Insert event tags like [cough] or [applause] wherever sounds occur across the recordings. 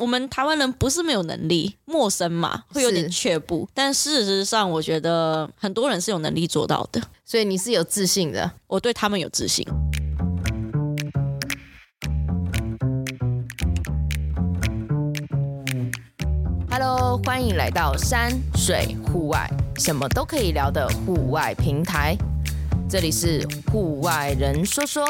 我们台湾人不是没有能力，陌生嘛，会有点却步。但事实上，我觉得很多人是有能力做到的，所以你是有自信的。我对他们有自信。Hello，欢迎来到山水户外，什么都可以聊的户外平台。这里是户外人说说。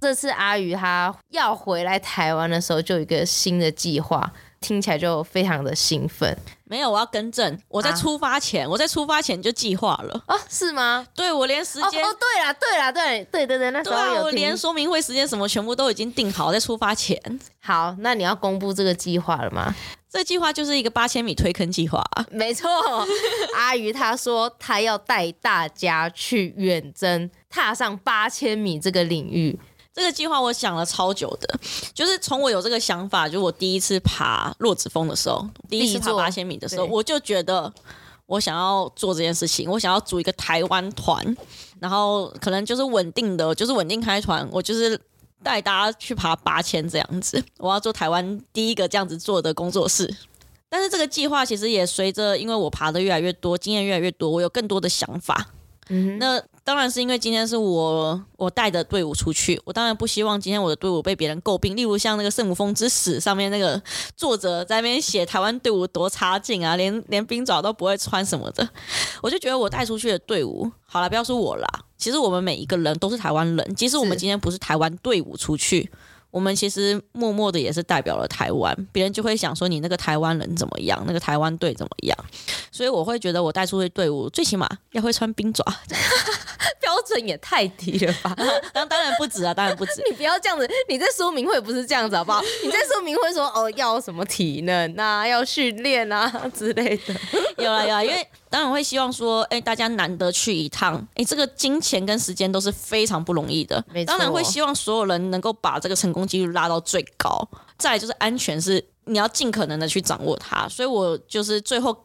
这次阿鱼他要回来台湾的时候，就有一个新的计划，听起来就非常的兴奋。没有，我要更正，我在出发前，啊、我在出发前就计划了啊？是吗？对，我连时间哦，哦，对啦，对啦，对对对对，那时候有、啊、我连说明会时间什么全部都已经定好，在出发前。好，那你要公布这个计划了吗？这计划就是一个八千米推坑计划，没错。阿鱼他说他要带大家去远征，踏上八千米这个领域。这个计划我想了超久的，就是从我有这个想法，就我第一次爬洛子峰的时候，第一次爬八千米的时候，我就觉得我想要做这件事情，我想要组一个台湾团，然后可能就是稳定的，就是稳定开团，我就是带大家去爬八千这样子，我要做台湾第一个这样子做的工作室。但是这个计划其实也随着，因为我爬的越来越多，经验越来越多，我有更多的想法。嗯，那。当然是因为今天是我我带的队伍出去，我当然不希望今天我的队伍被别人诟病。例如像那个《圣母峰之死》上面那个作者在那边写台湾队伍多差劲啊，连 [laughs] 连冰爪都不会穿什么的。我就觉得我带出去的队伍，好了，不要说我啦，其实我们每一个人都是台湾人。即使我们今天不是台湾队伍出去。我们其实默默的也是代表了台湾，别人就会想说你那个台湾人怎么样，那个台湾队怎么样，所以我会觉得我带出去队伍最起码要会穿冰爪，标准也太低了吧？当 [laughs] 当然不止啊，当然不止。你不要这样子，你在说明会不是这样子好不好？你在说明会说哦要什么体能啊，要训练啊之类的。[laughs] 有啊有啊，因为当然会希望说，哎，大家难得去一趟，哎，这个金钱跟时间都是非常不容易的，当然会希望所有人能够把这个成功几率拉到最高。再来就是安全是你要尽可能的去掌握它，所以我就是最后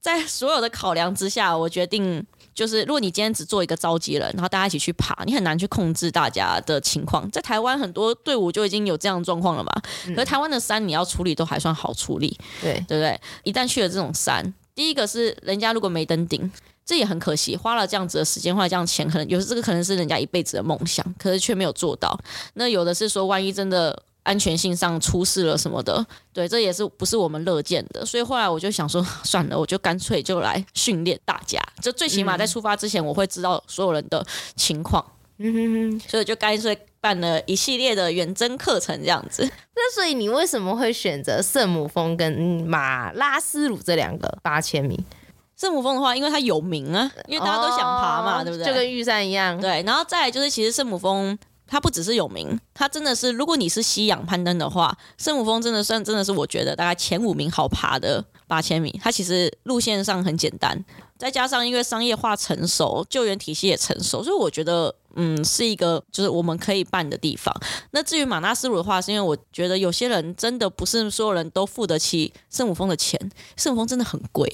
在所有的考量之下，我决定就是，如果你今天只做一个召集人，然后大家一起去爬，你很难去控制大家的情况。在台湾很多队伍就已经有这样的状况了嘛，可是台湾的山你要处理都还算好处理，对对不对？一旦去了这种山。第一个是人家如果没登顶，这也很可惜，花了这样子的时间，花了这样钱，可能有这个可能是人家一辈子的梦想，可是却没有做到。那有的是说，万一真的安全性上出事了什么的，对，这也是不是我们乐见的。所以后来我就想说，算了，我就干脆就来训练大家，就最起码在出发之前，我会知道所有人的情况。嗯哼哼，所以就干脆办了一系列的远征课程这样子。那所以你为什么会选择圣母峰跟马拉斯鲁这两个八千米？圣母峰的话，因为它有名啊，因为大家都想爬嘛，哦、对不对？就跟玉山一样。对，然后再来就是，其实圣母峰它不只是有名，它真的是，如果你是吸氧攀登的话，圣母峰真的算真的是我觉得大概前五名好爬的八千米。它其实路线上很简单。再加上因为商业化成熟，救援体系也成熟，所以我觉得，嗯，是一个就是我们可以办的地方。那至于马纳斯鲁的话，是因为我觉得有些人真的不是所有人都付得起圣母峰的钱，圣母峰真的很贵。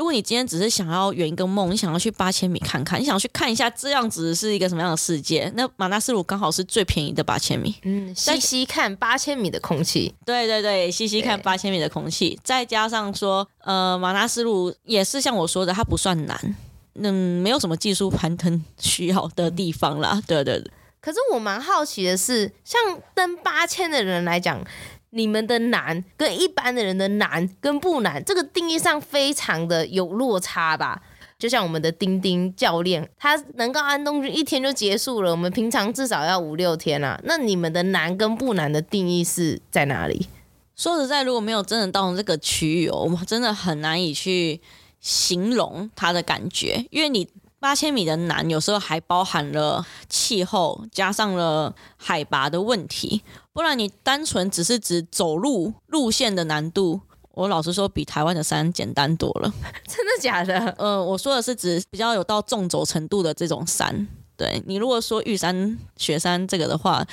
如果你今天只是想要圆一个梦，你想要去八千米看看，你想要去看一下这样子是一个什么样的世界，那马纳斯鲁刚好是最便宜的八千米。嗯，吸吸看八千米的空气。对对对，吸吸看八千米的空气。再加上说，呃，马纳斯鲁也是像我说的，它不算难，嗯，没有什么技术攀登需要的地方啦。对对对。可是我蛮好奇的是，像登八千的人来讲。你们的难跟一般的人的难跟不难，这个定义上非常的有落差吧？就像我们的丁丁教练，他能够安东军一天就结束了，我们平常至少要五六天啊。那你们的难跟不难的定义是在哪里？说实在，如果没有真的到这个区域哦，我们真的很难以去形容他的感觉，因为你。八千米的难，有时候还包含了气候，加上了海拔的问题。不然你单纯只是指走路路线的难度，我老实说，比台湾的山简单多了。[laughs] 真的假的？[laughs] 嗯、呃，我说的是指比较有到纵走程度的这种山。对，你如果说玉山、雪山这个的话，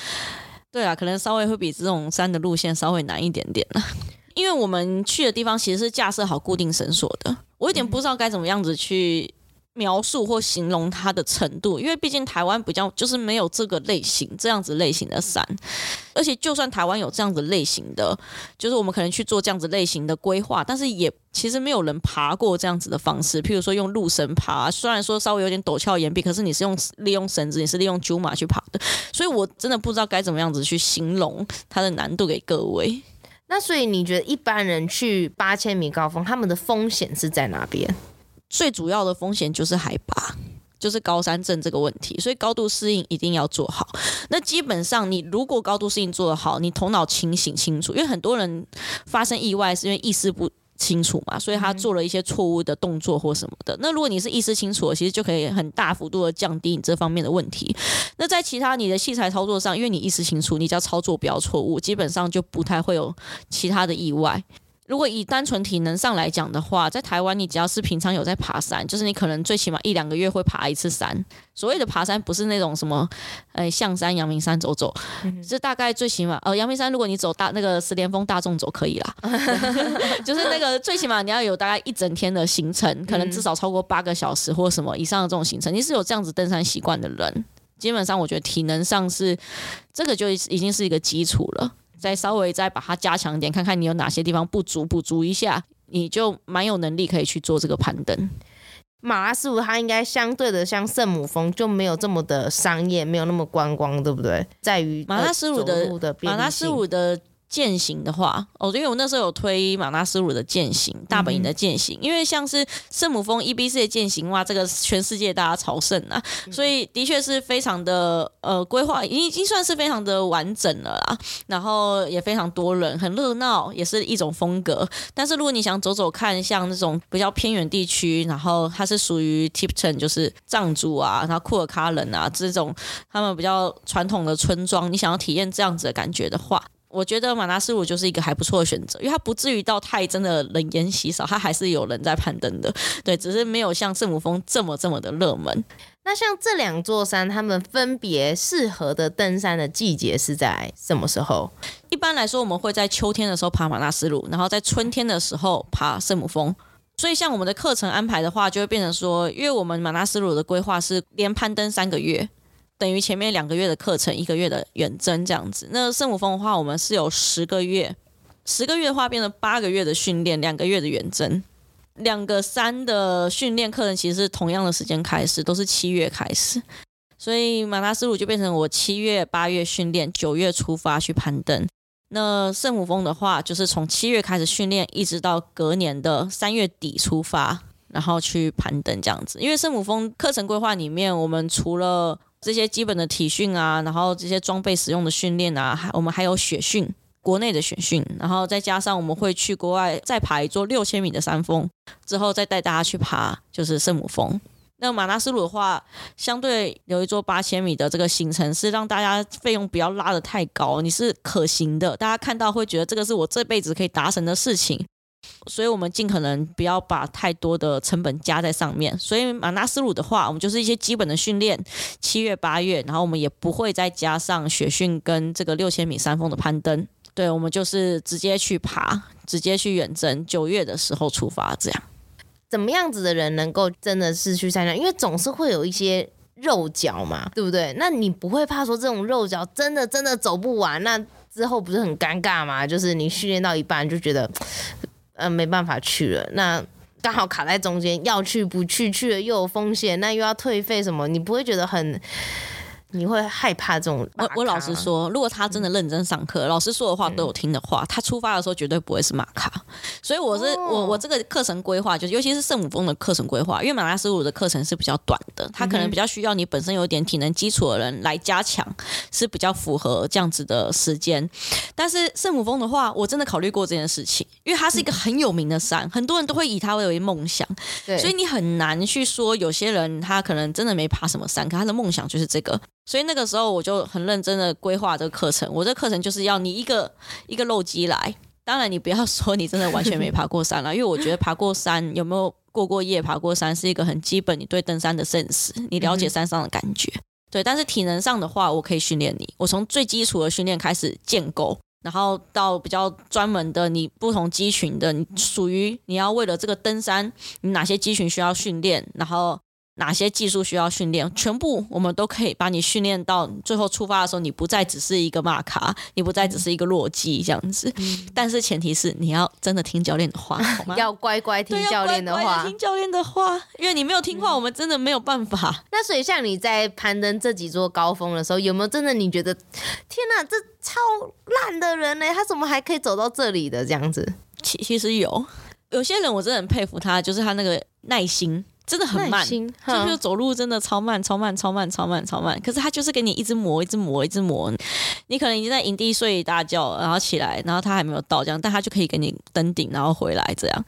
对啊，可能稍微会比这种山的路线稍微难一点点了。因为我们去的地方其实是架设好固定绳索的，我有点不知道该怎么样子去。描述或形容它的程度，因为毕竟台湾比较就是没有这个类型这样子类型的山，而且就算台湾有这样子类型的，就是我们可能去做这样子类型的规划，但是也其实没有人爬过这样子的方式，譬如说用路绳爬，虽然说稍微有点陡峭岩壁，可是你是用利用绳子，你是利用苎麻去爬的，所以我真的不知道该怎么样子去形容它的难度给各位。那所以你觉得一般人去八千米高峰，他们的风险是在哪边？最主要的风险就是海拔，就是高山症这个问题，所以高度适应一定要做好。那基本上，你如果高度适应做得好，你头脑清醒清楚，因为很多人发生意外是因为意识不清楚嘛，所以他做了一些错误的动作或什么的。那如果你是意识清楚的，其实就可以很大幅度的降低你这方面的问题。那在其他你的器材操作上，因为你意识清楚，你只要操作不要错误，基本上就不太会有其他的意外。如果以单纯体能上来讲的话，在台湾你只要是平常有在爬山，就是你可能最起码一两个月会爬一次山。所谓的爬山不是那种什么，呃，象山、阳明山走走，[laughs] 这、嗯、大概最起码，呃，阳明山如果你走大那个十连峰大众走可以啦，[laughs] 就是那个最起码你要有大概一整天的行程，可能至少超过八个小时或什么以上的这种行程，你是有这样子登山习惯的人，基本上我觉得体能上是这个就已经是一个基础了。再稍微再把它加强一点，看看你有哪些地方不足，补足一下，你就蛮有能力可以去做这个攀登。马拉斯五它应该相对的像圣母峰就没有这么的商业，没有那么观光，对不对？在于马拉斯五的马拉斯五的。健行的话，哦，因为我那时候有推马纳斯鲁的践行，大本营的践行，嗯、因为像是圣母峰 EBC 的践行哇，这个全世界大家朝圣啊，所以的确是非常的呃规划，已经已经算是非常的完整了啦，然后也非常多人，很热闹，也是一种风格。但是如果你想走走看，像那种比较偏远地区，然后它是属于 Tipton，就是藏族啊，然后库尔喀人啊这种他们比较传统的村庄，你想要体验这样子的感觉的话。我觉得马纳斯鲁就是一个还不错的选择，因为它不至于到太真的人烟稀少，它还是有人在攀登的。对，只是没有像圣母峰这么这么的热门。那像这两座山，他们分别适合的登山的季节是在什么时候？一般来说，我们会在秋天的时候爬马纳斯鲁，然后在春天的时候爬圣母峰。所以，像我们的课程安排的话，就会变成说，因为我们马纳斯鲁的规划是连攀登三个月。等于前面两个月的课程，一个月的远征这样子。那圣母峰的话，我们是有十个月，十个月的话变成八个月的训练，两个月的远征。两个山的训练课程其实是同样的时间开始，都是七月开始。所以马拉斯鲁就变成我七月、八月训练，九月出发去攀登。那圣母峰的话，就是从七月开始训练，一直到隔年的三月底出发，然后去攀登这样子。因为圣母峰课程规划里面，我们除了这些基本的体训啊，然后这些装备使用的训练啊，还我们还有雪训，国内的雪训，然后再加上我们会去国外再爬一座六千米的山峰，之后再带大家去爬就是圣母峰。那马纳斯鲁的话，相对有一座八千米的这个行程，是让大家费用不要拉得太高，你是可行的，大家看到会觉得这个是我这辈子可以达成的事情。所以，我们尽可能不要把太多的成本加在上面。所以，马纳斯鲁的话，我们就是一些基本的训练，七月、八月，然后我们也不会再加上雪训跟这个六千米山峰的攀登。对，我们就是直接去爬，直接去远征，九月的时候出发。这样，怎么样子的人能够真的是去参加？因为总是会有一些肉脚嘛，对不对？那你不会怕说这种肉脚真的真的走不完？那之后不是很尴尬吗？就是你训练到一半就觉得。嗯，没办法去了，那刚好卡在中间，要去不去，去了又有风险，那又要退费什么，你不会觉得很？你会害怕这种？我我老实说，如果他真的认真上课，嗯、老师说的话都有听的话，他出发的时候绝对不会是马卡。所以我是、哦、我我这个课程规划，就是尤其是圣母峰的课程规划，因为马拉斯鲁的课程是比较短的，他可能比较需要你本身有点体能基础的人来加强，是比较符合这样子的时间。但是圣母峰的话，我真的考虑过这件事情，因为它是一个很有名的山，嗯、很多人都会以它为梦想，对，所以你很难去说有些人他可能真的没爬什么山，可他的梦想就是这个。所以那个时候我就很认真的规划这个课程，我这个课程就是要你一个一个漏机来。当然你不要 [laughs] 说你真的完全没爬过山了，因为我觉得爬过山有没有过过夜爬过山是一个很基本，你对登山的 sense，，你了解山上的感觉。对，但是体能上的话，我可以训练你。我从最基础的训练开始建构，然后到比较专门的，你不同肌群的，你属于你要为了这个登山，你哪些肌群需要训练，然后。哪些技术需要训练，全部我们都可以把你训练到最后出发的时候，你不再只是一个马卡，你不再只是一个弱鸡这样子。嗯、但是前提是你要真的听教练的话，好吗？[laughs] 要乖乖听教练的话，乖乖听教练的话，因为你没有听话，我们真的没有办法。嗯、[laughs] 那所以像你在攀登这几座高峰的时候，有没有真的你觉得天哪，这超烂的人呢？他怎么还可以走到这里的这样子？其其实有有些人我真的很佩服他，就是他那个耐心。真的很慢，就是走路真的超慢，超慢，超慢，超慢，超慢。可是他就是给你一直磨，一直磨，一直磨。你可能已经在营地睡一大觉，然后起来，然后他还没有到这样，但他就可以给你登顶，然后回来这样。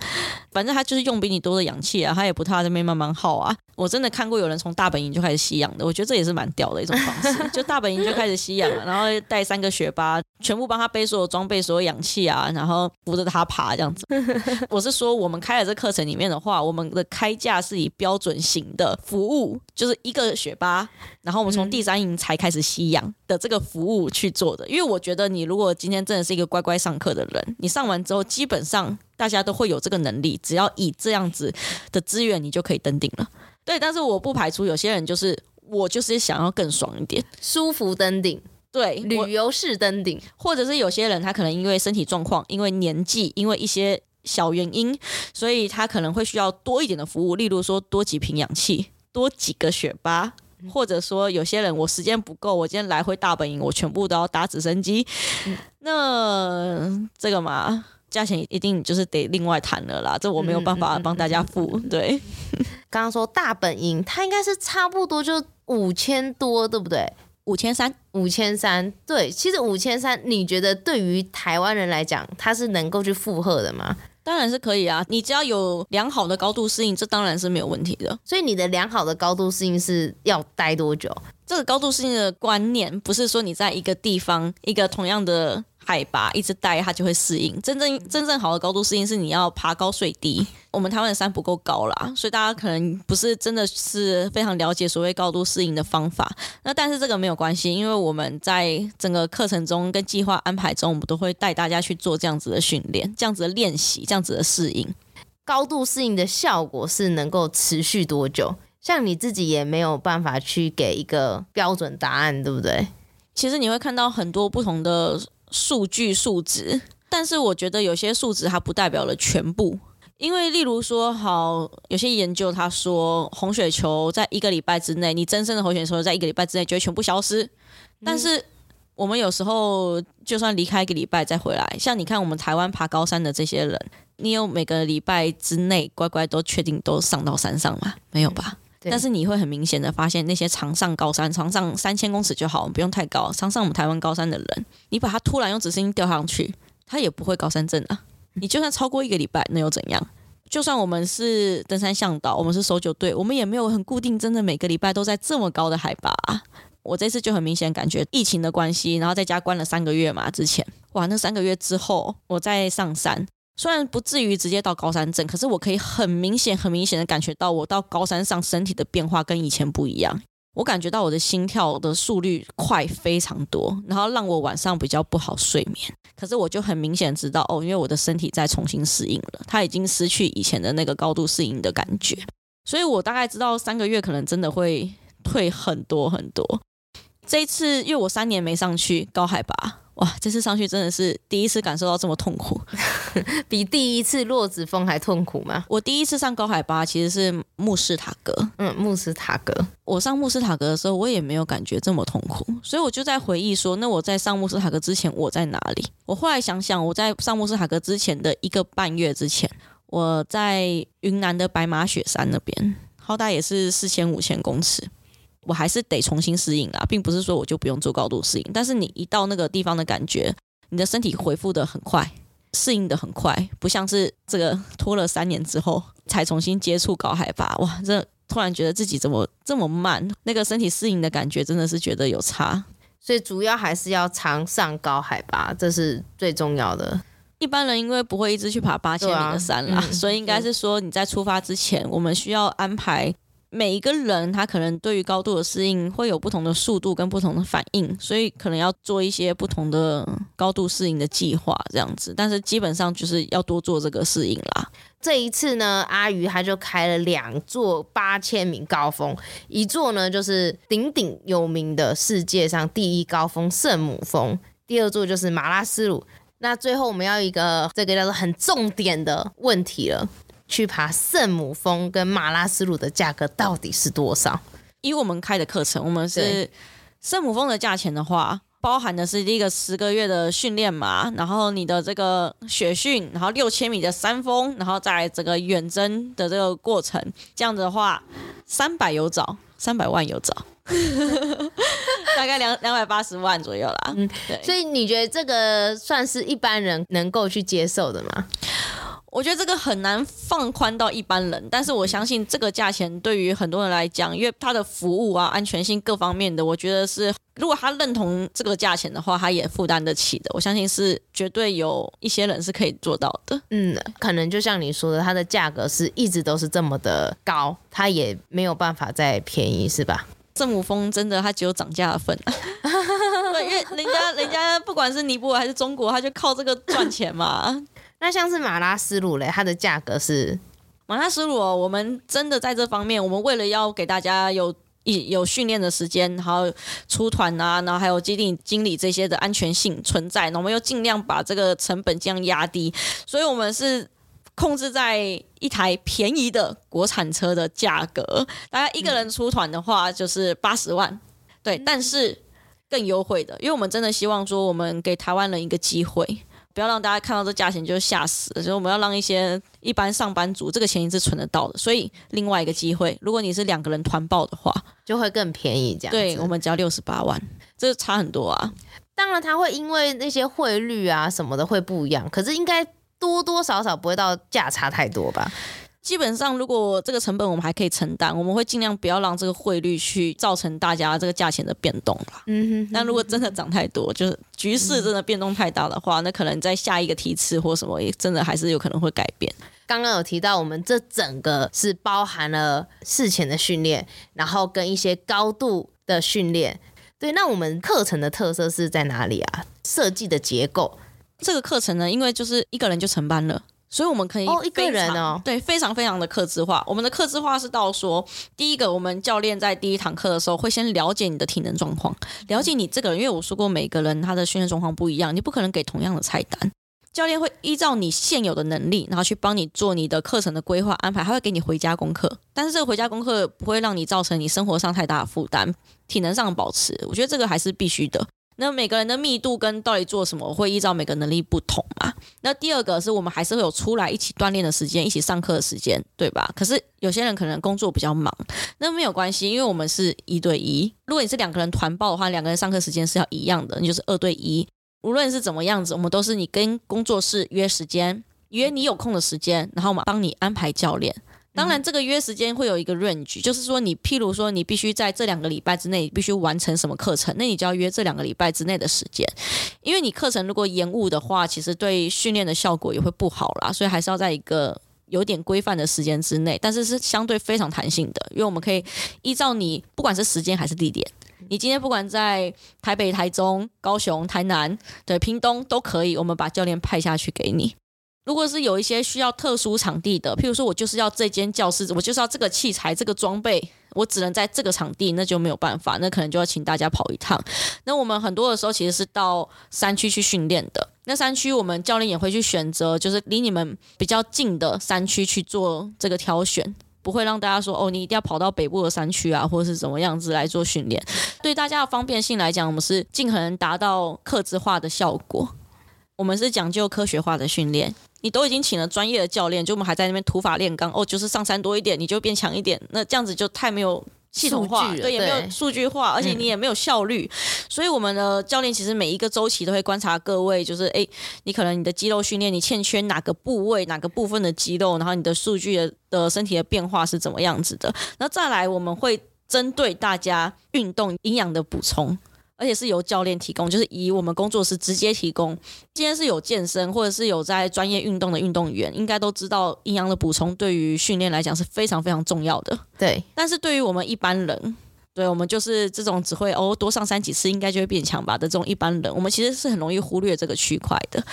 反正他就是用比你多的氧气啊，他也不怕这边慢慢耗啊。我真的看过有人从大本营就开始吸氧的，我觉得这也是蛮屌的一种方式。[laughs] 就大本营就开始吸氧了，然后带三个学霸，全部帮他背所有装备、所有氧气啊，然后扶着他爬这样子。[laughs] 我是说，我们开了这课程里面的话，我们的开价是以标准型的服务，就是一个学霸，然后我们从第三营才开始吸氧的这个服务去做的。因为我觉得，你如果今天真的是一个乖乖上课的人，你上完之后，基本上大家都会有这个能力，只要以这样子的资源，你就可以登顶了。对，但是我不排除有些人就是我就是想要更爽一点，舒服登顶，对，旅游式登顶，或者是有些人他可能因为身体状况，因为年纪，因为一些。小原因，所以他可能会需要多一点的服务，例如说多几瓶氧气，多几个雪巴，或者说有些人我时间不够，我今天来回大本营，我全部都要搭直升机，嗯、那这个嘛，价钱一定就是得另外谈了啦，这我没有办法帮大家付。对，刚刚说大本营，它应该是差不多就五千多，对不对？五千三，五千三，对，其实五千三，你觉得对于台湾人来讲，它是能够去负荷的吗？当然是可以啊，你只要有良好的高度适应，这当然是没有问题的。所以你的良好的高度适应是要待多久？这个高度适应的观念不是说你在一个地方一个同样的。海拔一直待，它就会适应。真正真正好的高度适应是你要爬高睡低。我们台湾的山不够高啦，所以大家可能不是真的是非常了解所谓高度适应的方法。那但是这个没有关系，因为我们在整个课程中跟计划安排中，我们都会带大家去做这样子的训练、这样子的练习、这样子的适应。高度适应的效果是能够持续多久？像你自己也没有办法去给一个标准答案，对不对？其实你会看到很多不同的。数据数值，但是我觉得有些数值它不代表了全部，因为例如说，好，有些研究他说红血球在一个礼拜之内，你增生的红血球在一个礼拜之内就会全部消失，但是我们有时候就算离开一个礼拜再回来，像你看我们台湾爬高山的这些人，你有每个礼拜之内乖乖都确定都上到山上吗？没有吧？但是你会很明显的发现，那些常上高山、常上三千公尺就好，不用太高，常上我们台湾高山的人，你把他突然用直升机吊上去，他也不会高山症啊。你就算超过一个礼拜，那又怎样？就算我们是登山向导，我们是搜救队，我们也没有很固定，真的每个礼拜都在这么高的海拔啊。我这次就很明显感觉疫情的关系，然后在家关了三个月嘛，之前哇，那三个月之后我再上山。虽然不至于直接到高山症，可是我可以很明显、很明显的感觉到，我到高山上身体的变化跟以前不一样。我感觉到我的心跳的速率快非常多，然后让我晚上比较不好睡眠。可是我就很明显知道，哦，因为我的身体在重新适应了，它已经失去以前的那个高度适应的感觉。所以我大概知道三个月可能真的会退很多很多。这一次，因为我三年没上去高海拔。哇，这次上去真的是第一次感受到这么痛苦，[laughs] 比第一次落子峰还痛苦吗？我第一次上高海拔其实是慕斯塔格，嗯，慕斯塔格。我上慕斯塔格的时候，我也没有感觉这么痛苦，所以我就在回忆说，那我在上慕斯塔格之前我在哪里？我后来想想，我在上慕斯塔格之前的一个半月之前，我在云南的白马雪山那边，好歹也是四千五千公尺。我还是得重新适应啦，并不是说我就不用做高度适应。但是你一到那个地方的感觉，你的身体恢复的很快，适应的很快，不像是这个拖了三年之后才重新接触高海拔。哇，这突然觉得自己怎么这么慢？那个身体适应的感觉真的是觉得有差。所以主要还是要常上高海拔，这是最重要的。一般人因为不会一直去爬八千米的山啦，啊嗯、所以应该是说你在出发之前，我们需要安排。每一个人他可能对于高度的适应会有不同的速度跟不同的反应，所以可能要做一些不同的高度适应的计划这样子。但是基本上就是要多做这个适应啦。这一次呢，阿鱼他就开了两座八千米高峰，一座呢就是鼎鼎有名的世界上第一高峰圣母峰，第二座就是马拉斯鲁。那最后我们要一个这个叫做很重点的问题了，去爬圣母峰跟马拉斯鲁的价格到底是多少？以我们开的课程，我们是圣母峰的价钱的话，包含的是第一个十个月的训练嘛，然后你的这个雪训，然后六千米的山峰，然后再来这个远征的这个过程，这样子的话，三百有找，三百万有找。[laughs] 大概两两百八十万左右啦，嗯，对，所以你觉得这个算是一般人能够去接受的吗？我觉得这个很难放宽到一般人，但是我相信这个价钱对于很多人来讲，因为它的服务啊、安全性各方面的，我觉得是如果他认同这个价钱的话，他也负担得起的。我相信是绝对有一些人是可以做到的。嗯，可能就像你说的，它的价格是一直都是这么的高，它也没有办法再便宜，是吧？圣母峰真的，它只有涨价的份，[laughs] 对，因为人家人家不管是尼泊尔还是中国，他就靠这个赚钱嘛。那像是马拉斯鲁嘞，它的价格是马拉斯鲁，我们真的在这方面，我们为了要给大家有一有训练的时间，然后出团啊，然后还有基地经理这些的安全性存在，那我们又尽量把这个成本这样压低，所以我们是。控制在一台便宜的国产车的价格，大概一个人出团的话就是八十万，对，但是更优惠的，因为我们真的希望说，我们给台湾人一个机会，不要让大家看到这价钱就吓死了，所以我们要让一些一般上班族这个钱是存得到的，所以另外一个机会，如果你是两个人团报的话，就会更便宜，这样，对，我们只要六十八万，这差很多啊。当然，它会因为那些汇率啊什么的会不一样，可是应该。多多少少不会到价差太多吧。基本上，如果这个成本我们还可以承担，我们会尽量不要让这个汇率去造成大家这个价钱的变动啦。嗯哼。那如果真的涨太多，就是局势真的变动太大的话，那可能在下一个梯次或什么，也真的还是有可能会改变。刚刚有提到，我们这整个是包含了事前的训练，然后跟一些高度的训练。对，那我们课程的特色是在哪里啊？设计的结构。这个课程呢，因为就是一个人就成班了，所以我们可以哦一个人哦，对，非常非常的克制化。我们的克制化是到说，第一个，我们教练在第一堂课的时候会先了解你的体能状况，了解你这个人，因为我说过每个人他的训练状况不一样，你不可能给同样的菜单。教练会依照你现有的能力，然后去帮你做你的课程的规划安排，他会给你回家功课，但是这个回家功课不会让你造成你生活上太大的负担，体能上的保持，我觉得这个还是必须的。那每个人的密度跟到底做什么，会依照每个能力不同嘛。那第二个是我们还是会有出来一起锻炼的时间，一起上课的时间，对吧？可是有些人可能工作比较忙，那没有关系，因为我们是一对一。如果你是两个人团报的话，两个人上课时间是要一样的，你就是二对一。无论是怎么样子，我们都是你跟工作室约时间，约你有空的时间，然后我们帮你安排教练。当然，这个约时间会有一个 range，就是说你譬如说你必须在这两个礼拜之内必须完成什么课程，那你就要约这两个礼拜之内的时间，因为你课程如果延误的话，其实对训练的效果也会不好啦，所以还是要在一个有点规范的时间之内，但是是相对非常弹性的，因为我们可以依照你不管是时间还是地点，你今天不管在台北、台中、高雄、台南、对屏东都可以，我们把教练派下去给你。如果是有一些需要特殊场地的，譬如说我就是要这间教室，我就是要这个器材、这个装备，我只能在这个场地，那就没有办法，那可能就要请大家跑一趟。那我们很多的时候其实是到山区去训练的，那山区我们教练也会去选择，就是离你们比较近的山区去做这个挑选，不会让大家说哦，你一定要跑到北部的山区啊，或者是怎么样子来做训练。对大家的方便性来讲，我们是尽可能达到克制化的效果。我们是讲究科学化的训练，你都已经请了专业的教练，就我们还在那边土法炼钢哦，就是上山多一点你就变强一点，那这样子就太没有系统化，对，也没有数据化，而且你也没有效率。嗯、所以我们的教练其实每一个周期都会观察各位，就是诶，你可能你的肌肉训练你欠缺哪个部位、哪个部分的肌肉，然后你的数据的的身体的变化是怎么样子的。那再来我们会针对大家运动营养的补充。而且是由教练提供，就是以我们工作室直接提供。今天是有健身或者是有在专业运动的运动员，应该都知道营养的补充对于训练来讲是非常非常重要的。对，但是对于我们一般人，对我们就是这种只会哦多上三几次应该就会变强吧的这种一般人，我们其实是很容易忽略这个区块的。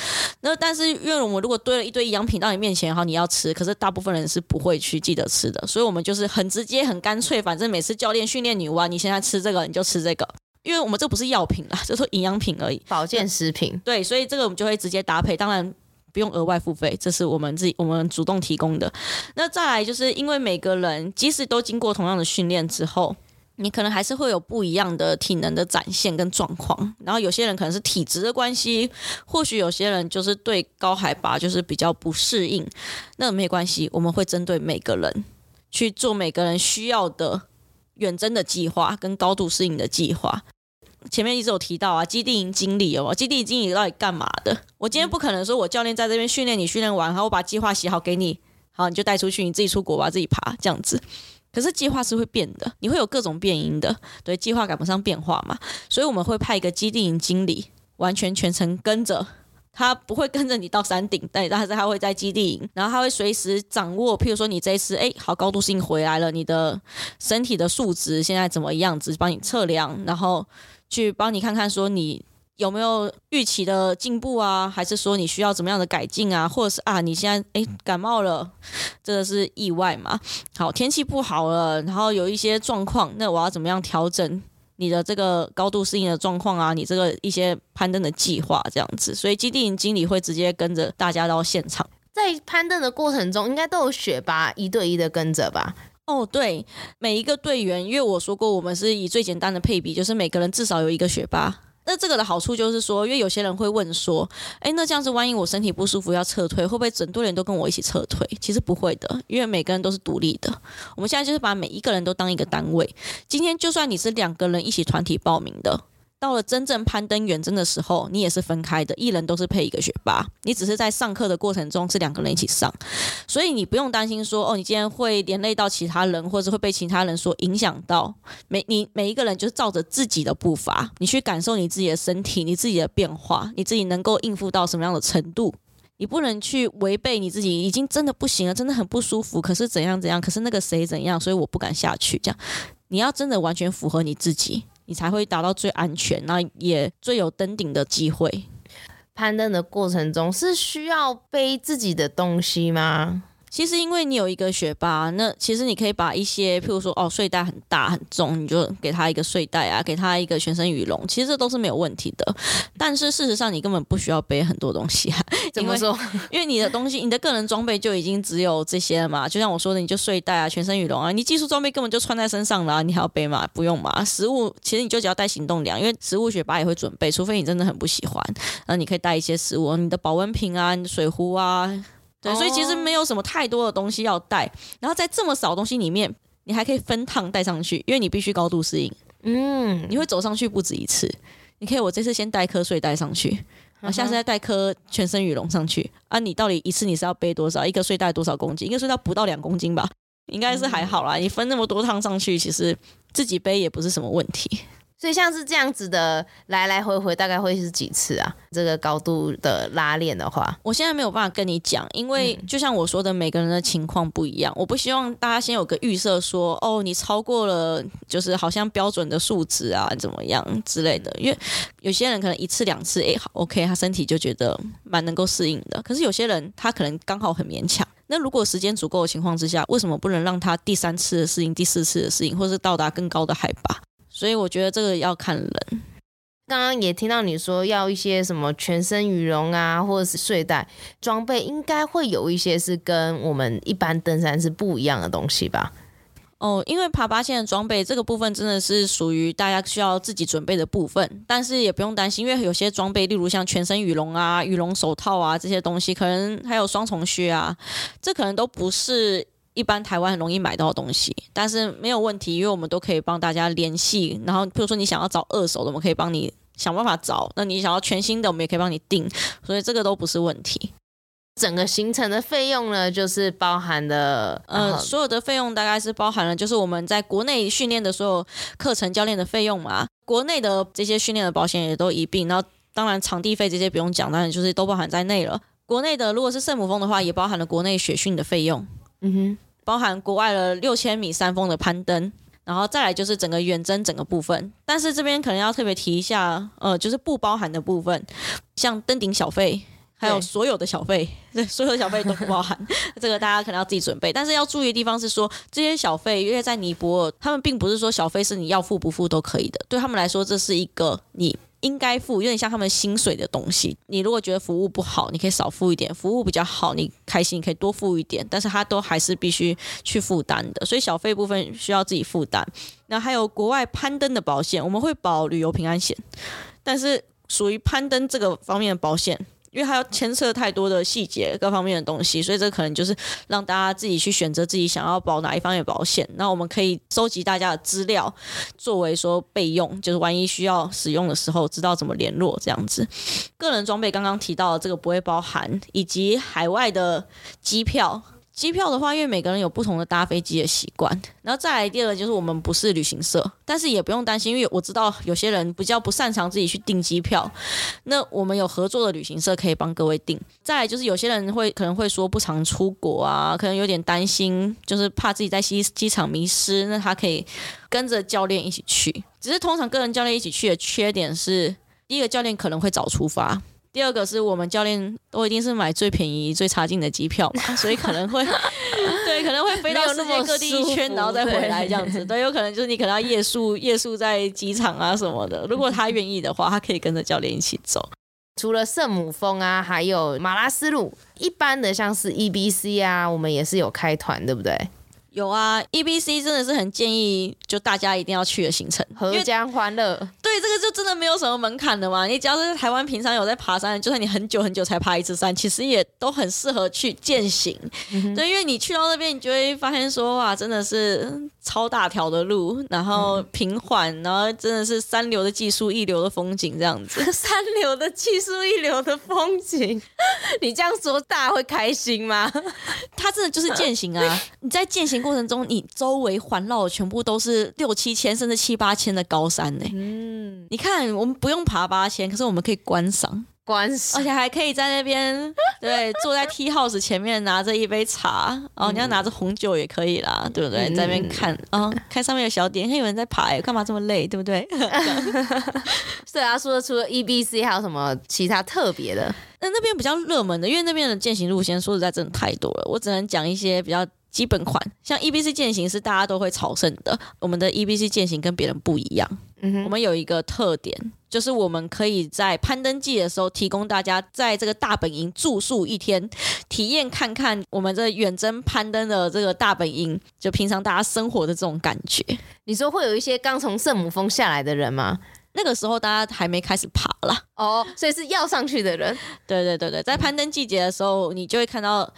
那但是因为我们如果堆了一堆营养品到你面前，然后你要吃，可是大部分人是不会去记得吃的，所以我们就是很直接、很干脆，反正每次教练训练你完，你现在吃这个你就吃这个。因为我们这不是药品啦，[laughs] 就是营养品而已，保健食品。对，所以这个我们就会直接搭配，当然不用额外付费，这是我们自己我们主动提供的。那再来就是因为每个人即使都经过同样的训练之后，你可能还是会有不一样的体能的展现跟状况。然后有些人可能是体质的关系，或许有些人就是对高海拔就是比较不适应，那没关系，我们会针对每个人去做每个人需要的远征的计划跟高度适应的计划。前面一直有提到啊，基地营经理哦，基地营经理到底干嘛的？我今天不可能说我教练在这边训练你，训练完然后我把计划写好给你，好你就带出去，你自己出国吧，自己爬这样子。可是计划是会变的，你会有各种变因的，对，计划赶不上变化嘛，所以我们会派一个基地营经理，完全全程跟着，他不会跟着你到山顶，但但是他会在基地营，然后他会随时掌握，譬如说你这一次哎好高度适应回来了，你的身体的数值现在怎么样子，帮你测量，然后。去帮你看看，说你有没有预期的进步啊，还是说你需要怎么样的改进啊，或者是啊，你现在诶感冒了，这个是意外嘛？好，天气不好了，然后有一些状况，那我要怎么样调整你的这个高度适应的状况啊？你这个一些攀登的计划这样子，所以基地营经理会直接跟着大家到现场，在攀登的过程中，应该都有雪巴一对一的跟着吧？哦，对，每一个队员，因为我说过，我们是以最简单的配比，就是每个人至少有一个学霸。那这个的好处就是说，因为有些人会问说，哎，那这样子万一我身体不舒服要撤退，会不会整队人都跟我一起撤退？其实不会的，因为每个人都是独立的。我们现在就是把每一个人都当一个单位。今天就算你是两个人一起团体报名的。到了真正攀登远征的时候，你也是分开的，一人都是配一个学霸。你只是在上课的过程中是两个人一起上，所以你不用担心说哦，你今天会连累到其他人，或者会被其他人所影响到。每你每一个人就是照着自己的步伐，你去感受你自己的身体，你自己的变化，你自己能够应付到什么样的程度。你不能去违背你自己，已经真的不行了，真的很不舒服。可是怎样怎样，可是那个谁怎样，所以我不敢下去。这样，你要真的完全符合你自己。你才会达到最安全，那也最有登顶的机会。攀登的过程中是需要背自己的东西吗？其实，因为你有一个学霸，那其实你可以把一些，譬如说，哦，睡袋很大很重，你就给他一个睡袋啊，给他一个全身羽绒，其实这都是没有问题的。但是事实上，你根本不需要背很多东西啊。[laughs] 怎么说？[laughs] 因为你的东西，你的个人装备就已经只有这些了嘛。就像我说的，你就睡袋啊，全身羽绒啊，你技术装备根本就穿在身上了啊，你还要背吗？不用嘛。食物其实你就只要带行动粮，因为食物学霸也会准备，除非你真的很不喜欢，那你可以带一些食物，你的保温瓶啊，你的水壶啊。对，所以其实没有什么太多的东西要带，然后在这么少东西里面，你还可以分趟带上去，因为你必须高度适应。嗯，你会走上去不止一次，你可以我这次先带颗睡袋上去，然后下次再带颗全身羽绒上去。啊，你到底一次你是要背多少？一个睡袋多少公斤？一个睡袋不到两公斤吧？应该是还好啦。你分那么多趟上去，其实自己背也不是什么问题。所以像是这样子的来来回回，大概会是几次啊？这个高度的拉练的话，我现在没有办法跟你讲，因为就像我说的，每个人的情况不一样。我不希望大家先有个预设，说哦，你超过了，就是好像标准的数值啊，怎么样之类的。因为有些人可能一次两次，哎，好，OK，他身体就觉得蛮能够适应的。可是有些人他可能刚好很勉强。那如果时间足够的情况之下，为什么不能让他第三次的适应，第四次的适应，或是到达更高的海拔？所以我觉得这个要看人。刚刚也听到你说要一些什么全身羽绒啊，或者是睡袋装备，应该会有一些是跟我们一般登山是不一样的东西吧？哦，因为爬八线的装备这个部分真的是属于大家需要自己准备的部分，但是也不用担心，因为有些装备，例如像全身羽绒啊、羽绒手套啊这些东西，可能还有双重靴啊，这可能都不是。一般台湾很容易买到的东西，但是没有问题，因为我们都可以帮大家联系。然后，比如说你想要找二手的，我们可以帮你想办法找；那你想要全新的，我们也可以帮你订。所以这个都不是问题。整个行程的费用呢，就是包含了，呃，所有的费用大概是包含了，就是我们在国内训练的所有课程教练的费用嘛。国内的这些训练的保险也都一并，然后当然场地费这些不用讲，当然就是都包含在内了。国内的如果是圣母峰的话，也包含了国内雪训的费用，嗯哼，包含国外的六千米山峰的攀登，然后再来就是整个远征整个部分。但是这边可能要特别提一下，呃，就是不包含的部分，像登顶小费。还有所有的小费，对，所有的小费都不包含，[laughs] 这个大家可能要自己准备。但是要注意的地方是说，这些小费因为在尼泊尔，他们并不是说小费是你要付不付都可以的，对他们来说，这是一个你应该付，有点像他们薪水的东西。你如果觉得服务不好，你可以少付一点；服务比较好，你开心你可以多付一点。但是他都还是必须去负担的，所以小费部分需要自己负担。那还有国外攀登的保险，我们会保旅游平安险，但是属于攀登这个方面的保险。因为它要牵涉太多的细节，各方面的东西，所以这可能就是让大家自己去选择自己想要保哪一方面保险。那我们可以收集大家的资料，作为说备用，就是万一需要使用的时候，知道怎么联络这样子。个人装备刚刚提到的这个不会包含，以及海外的机票。机票的话，因为每个人有不同的搭飞机的习惯，然后再来第二个就是我们不是旅行社，但是也不用担心，因为我知道有些人比较不擅长自己去订机票，那我们有合作的旅行社可以帮各位订。再来就是有些人会可能会说不常出国啊，可能有点担心，就是怕自己在机机场迷失，那他可以跟着教练一起去。只是通常跟人教练一起去的缺点是，第一个教练可能会早出发。第二个是我们教练都一定是买最便宜、最差劲的机票嘛，[laughs] 所以可能会对，可能会飞到世界各地一圈，然后再回来这样子。对，有可能就是你可能要夜宿夜宿在机场啊什么的。[laughs] 如果他愿意的话，他可以跟着教练一起走。除了圣母峰啊，还有马拉斯路，一般的像是 EBC 啊，我们也是有开团，对不对？有啊，EBC 真的是很建议，就大家一定要去的行程，阖家欢乐。对，这个就真的没有什么门槛的嘛。你只要是台湾平常有在爬山，就算你很久很久才爬一次山，其实也都很适合去践行。嗯、对，因为你去到那边，你就会发现说，哇，真的是超大条的路，然后平缓，然后真的是三流的技术，一流的风景这样子。[laughs] 三流的技术，一流的风景，[laughs] 你这样说大家会开心吗？他真的就是践行啊！你在践行过程中，你周围环绕的全部都是六七千甚至七八千的高山呢、欸。嗯，你看，我们不用爬八千，可是我们可以观赏，观赏，而且还可以在那边，[laughs] 对，坐在 Tea House 前面拿着一杯茶，哦，你要拿着红酒也可以啦，嗯、对不对？在那边看，啊、嗯，看上面有小点，看有人在爬，干嘛这么累，对不对？[laughs] 对啊，说除了 EBC 还有什么其他特别的？那那边比较热门的，因为那边的践行路线说实在真的太多了，我只能讲一些比较。基本款像 EBC 践行是大家都会朝圣的，我们的 EBC 践行跟别人不一样。嗯哼，我们有一个特点，就是我们可以在攀登季的时候提供大家在这个大本营住宿一天，体验看看我们这远征攀登的这个大本营，就平常大家生活的这种感觉。你说会有一些刚从圣母峰下来的人吗？那个时候大家还没开始爬啦，哦，所以是要上去的人。对对对对，在攀登季节的时候，你就会看到，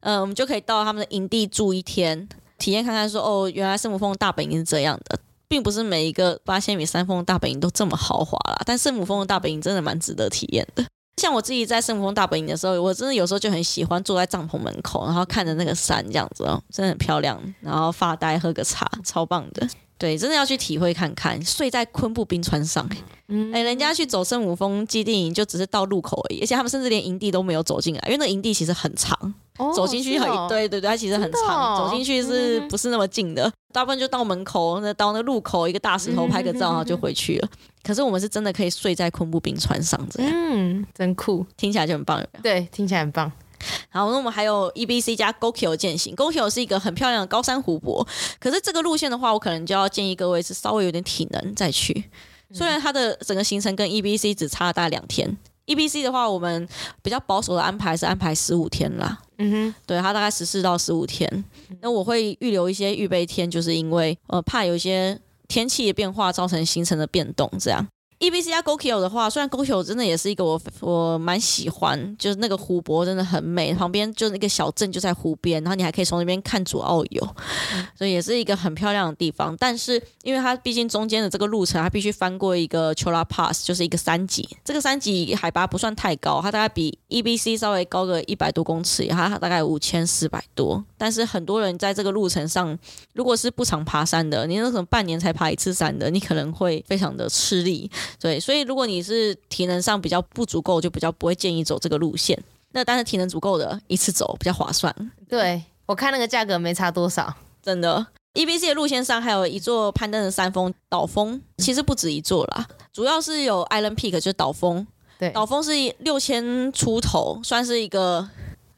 呃，我们就可以到他们的营地住一天，体验看看说，哦，原来圣母峰大本营是这样的，并不是每一个八千米山峰大本营都这么豪华啦。但圣母峰的大本营真的蛮值得体验的。像我自己在圣母峰大本营的时候，我真的有时候就很喜欢坐在帐篷门口，然后看着那个山这样子哦，真的很漂亮，然后发呆喝个茶，超棒的。对，真的要去体会看看，睡在昆布冰川上，嗯，哎，人家去走圣母峰基地营就只是到路口而已，而且他们甚至连营地都没有走进来，因为那营地其实很长，哦、走进去很，哦、对对对，它其实很长，哦、走进去是不是那么近的？嗯、大部分就到门口，那到那路口一个大石头拍个照，然后就回去了。可是我们是真的可以睡在昆布冰川上，这样，嗯，真酷，听起来就很棒，对，听起来很棒。然后，那我们还有 EBC 加 Gokyo 践行，Gokyo 是一个很漂亮的高山湖泊。可是这个路线的话，我可能就要建议各位是稍微有点体能再去。虽然它的整个行程跟 EBC 只差了大概两天，EBC 的话，我们比较保守的安排是安排十五天啦。嗯哼，对，它大概十四到十五天。那我会预留一些预备天，就是因为呃怕有一些天气的变化造成行程的变动，这样。EBC 加 Gokyo 的话，虽然 Gokyo 真的也是一个我我蛮喜欢，就是那个湖泊真的很美，旁边就是那个小镇就在湖边，然后你还可以从那边看主澳游，嗯、所以也是一个很漂亮的地方。但是因为它毕竟中间的这个路程，它必须翻过一个 Chola Pass，就是一个山脊，这个山脊海拔不算太高，它大概比 EBC 稍微高个一百多公尺，它大概五千四百多。但是很多人在这个路程上，如果是不常爬山的，你那种半年才爬一次山的，你可能会非常的吃力。对，所以如果你是体能上比较不足够，就比较不会建议走这个路线。那但是体能足够的，一次走比较划算。对，我看那个价格没差多少，真的。EBC 的路线上还有一座攀登的山峰岛峰，其实不止一座啦，主要是有 Island Peak 就是岛峰。对，岛峰是六千出头，算是一个，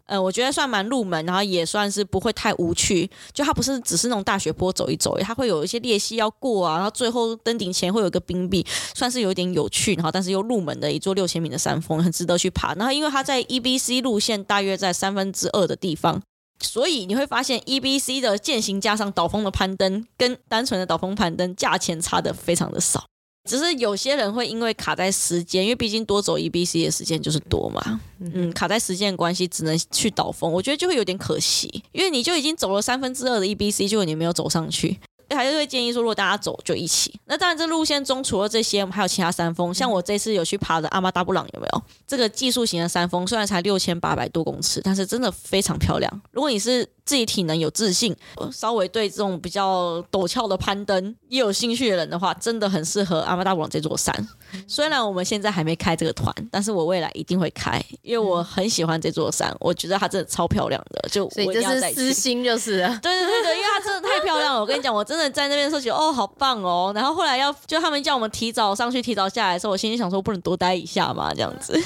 呃，我觉得算蛮入门，然后也算是不会太无趣。就它不是只是那种大雪坡走一走，它会有一些裂隙要过啊，然后最后登顶前会有一个冰壁，算是有点有趣，然后但是又入门的一座六千米的山峰，很值得去爬。然后因为它在 EBC 路线大约在三分之二的地方，所以你会发现 EBC 的健行加上岛峰的攀登，跟单纯的岛峰攀登价钱差的非常的少。只是有些人会因为卡在时间，因为毕竟多走 EBC 的时间就是多嘛，嗯，卡在时间的关系，只能去导风，我觉得就会有点可惜，因为你就已经走了三分之二的 EBC，结果你没有走上去。还是会建议说，如果大家走就一起。那当然，这路线中除了这些，我们还有其他山峰，像我这次有去爬的阿妈达布朗，有没有？这个技术型的山峰，虽然才六千八百多公尺，但是真的非常漂亮。如果你是自己体能有自信，稍微对这种比较陡峭的攀登也有兴趣的人的话，真的很适合阿妈达布朗这座山。虽然我们现在还没开这个团，但是我未来一定会开，因为我很喜欢这座山，我觉得它真的超漂亮的。就所以这是私心，就是对对对对，因为它真的太漂亮了。我跟你讲，我真的在那边的时候觉得哦，好棒哦。然后后来要就他们叫我们提早上去，提早下来的时候，我心里想说，不能多待一下嘛，这样子。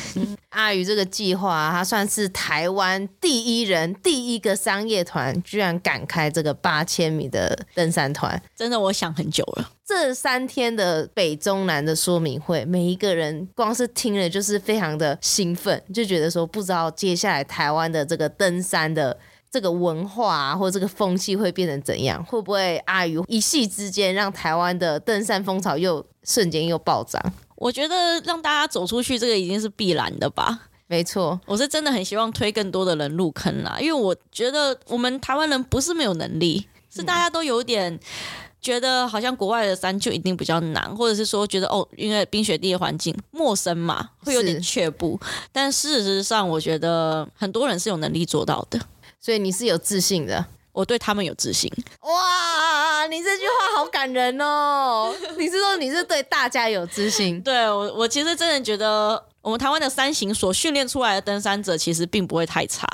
阿宇这个计划，他算是台湾第一人，第一个商业团，居然敢。开这个八千米的登山团，真的我想很久了。这三天的北中南的说明会，每一个人光是听了就是非常的兴奋，就觉得说不知道接下来台湾的这个登山的这个文化啊，或这个风气会变成怎样？会不会阿宇一夕之间让台湾的登山风潮又瞬间又暴涨？我觉得让大家走出去，这个已经是必然的吧。没错，我是真的很希望推更多的人入坑啦，因为我觉得我们台湾人不是没有能力，是大家都有点觉得好像国外的山就一定比较难，或者是说觉得哦，因为冰雪地的环境陌生嘛，会有点却步。但事实上，我觉得很多人是有能力做到的，所以你是有自信的，我对他们有自信。哇，你这句话好感人哦！[laughs] 你是说你是对大家有自信？[laughs] 对我，我其实真的觉得。我们台湾的山行所训练出来的登山者，其实并不会太差。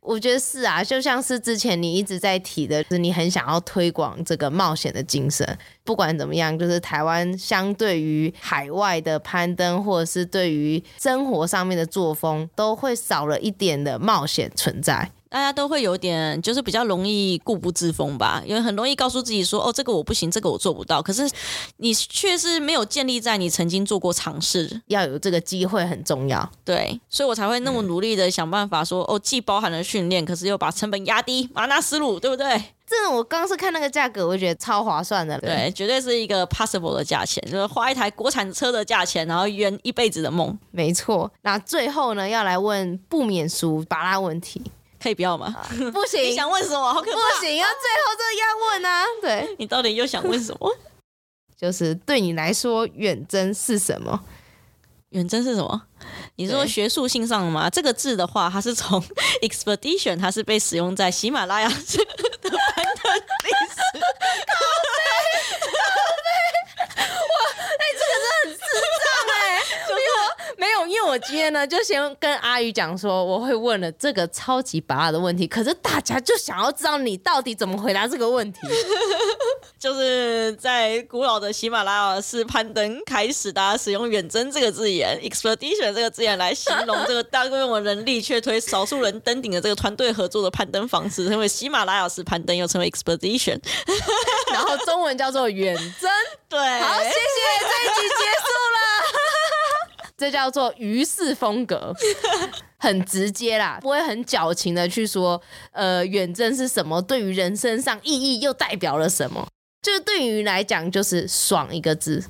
我觉得是啊，就像是之前你一直在提的，就是你很想要推广这个冒险的精神。不管怎么样，就是台湾相对于海外的攀登，或者是对于生活上面的作风，都会少了一点的冒险存在。大家都会有点，就是比较容易固步自封吧，因为很容易告诉自己说，哦，这个我不行，这个我做不到。可是你却是没有建立在你曾经做过尝试，要有这个机会很重要。对，所以我才会那么努力的想办法说，哦，既包含了训练，可是又把成本压低，马纳思路，对不对？这种我刚是看那个价格，我觉得超划算的。对，绝对是一个 possible 的价钱，就是花一台国产车的价钱，然后圆一辈子的梦。没错。那最后呢，要来问不免俗巴拉问题。可以不要吗？啊、不行，你想问什么？好可怕！不行，要最后这要问啊！对，你到底又想问什么？就是对你来说，远征是什么？远征是什么？你说学术性上的吗？这个字的话，它是从 [laughs] expedition，它是被使用在喜马拉雅的攀登历史。因为我今天呢，就先跟阿宇讲说，我会问了这个超级芭乐的问题，可是大家就想要知道你到底怎么回答这个问题。[laughs] 就是在古老的喜马拉雅式攀登开始，大家使用“远征”这个字眼，“expedition” 这个字眼来形容这个大规模人力却推少数人登顶的这个团队合作的攀登方式，称为喜马拉雅式攀登，又称为 expedition，然后中文叫做远征。[laughs] 对，好，谢谢，这一集结束了。这叫做鱼式风格，很直接啦，不会很矫情的去说，呃，远征是什么？对于人生上意义又代表了什么？就是对于来讲，就是爽一个字。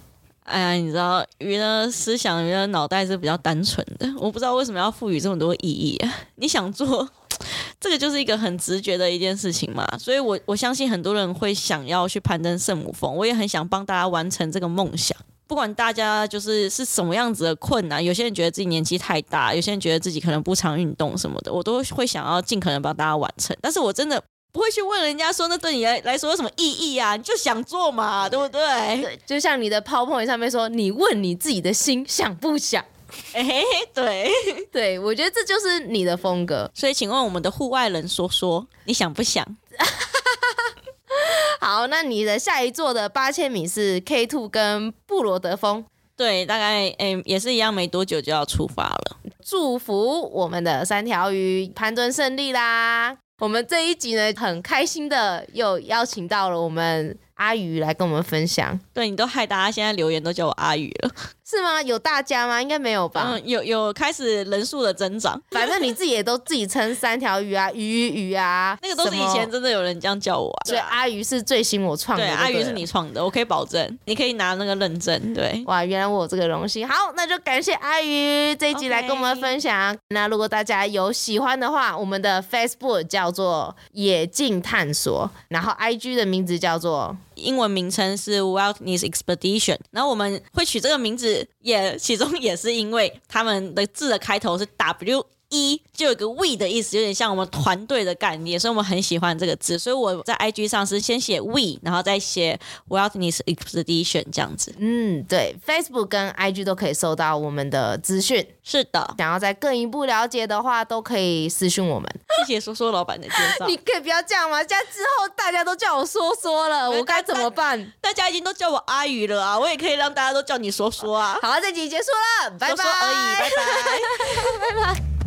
哎呀，你知道鱼的思想，鱼的脑袋是比较单纯的，我不知道为什么要赋予这么多意义啊。你想做 [laughs] 这个，就是一个很直觉的一件事情嘛。所以我我相信很多人会想要去攀登圣母峰，我也很想帮大家完成这个梦想。不管大家就是是什么样子的困难，有些人觉得自己年纪太大，有些人觉得自己可能不常运动什么的，我都会想要尽可能帮大家完成。但是我真的不会去问人家说，那对你来来说有什么意义啊？你就想做嘛，对不对？对，就像你的 PowerPoint 上面说，你问你自己的心想不想？哎、欸，对对，我觉得这就是你的风格。所以，请问我们的户外人说说，你想不想？[laughs] [laughs] 好，那你的下一座的八千米是 K Two 跟布罗德峰，对，大概诶、欸、也是一样，没多久就要出发了。祝福我们的三条鱼攀登胜利啦！我们这一集呢，很开心的又邀请到了我们。阿鱼来跟我们分享，对，你都害大家现在留言都叫我阿鱼了，是吗？有大家吗？应该没有吧？嗯，有有开始人数的增长，[laughs] 反正你自己也都自己称三条鱼啊，鱼鱼鱼啊，[laughs] 那个都是以前真的有人这样叫我啊。所以阿鱼是最新我创的，对，阿鱼是你创的，我可以保证，你可以拿那个认证。对，哇，原来我有这个荣幸。好，那就感谢阿鱼这一集来跟我们分享。Okay. 那如果大家有喜欢的话，我们的 Facebook 叫做野径探索，然后 IG 的名字叫做。英文名称是 Wilderness Expedition，然后我们会取这个名字，也其中也是因为他们的字的开头是 W。一就有个 we 的意思，有点像我们团队的概念，所以我们很喜欢这个字。所以我在 IG 上是先写 we，然后再写 Wilderness Expedition 这样子。嗯，对，Facebook 跟 IG 都可以收到我们的资讯。是的，想要再更一步了解的话，都可以私讯我们。谢谢说说老板的介绍。你可以不要这样吗？这样之后大家都叫我说说了，我该怎么办？大家已经都叫我阿宇了啊，我也可以让大家都叫你说说啊。好，这集结束了，拜拜。说说而已，拜拜，[laughs] 拜拜。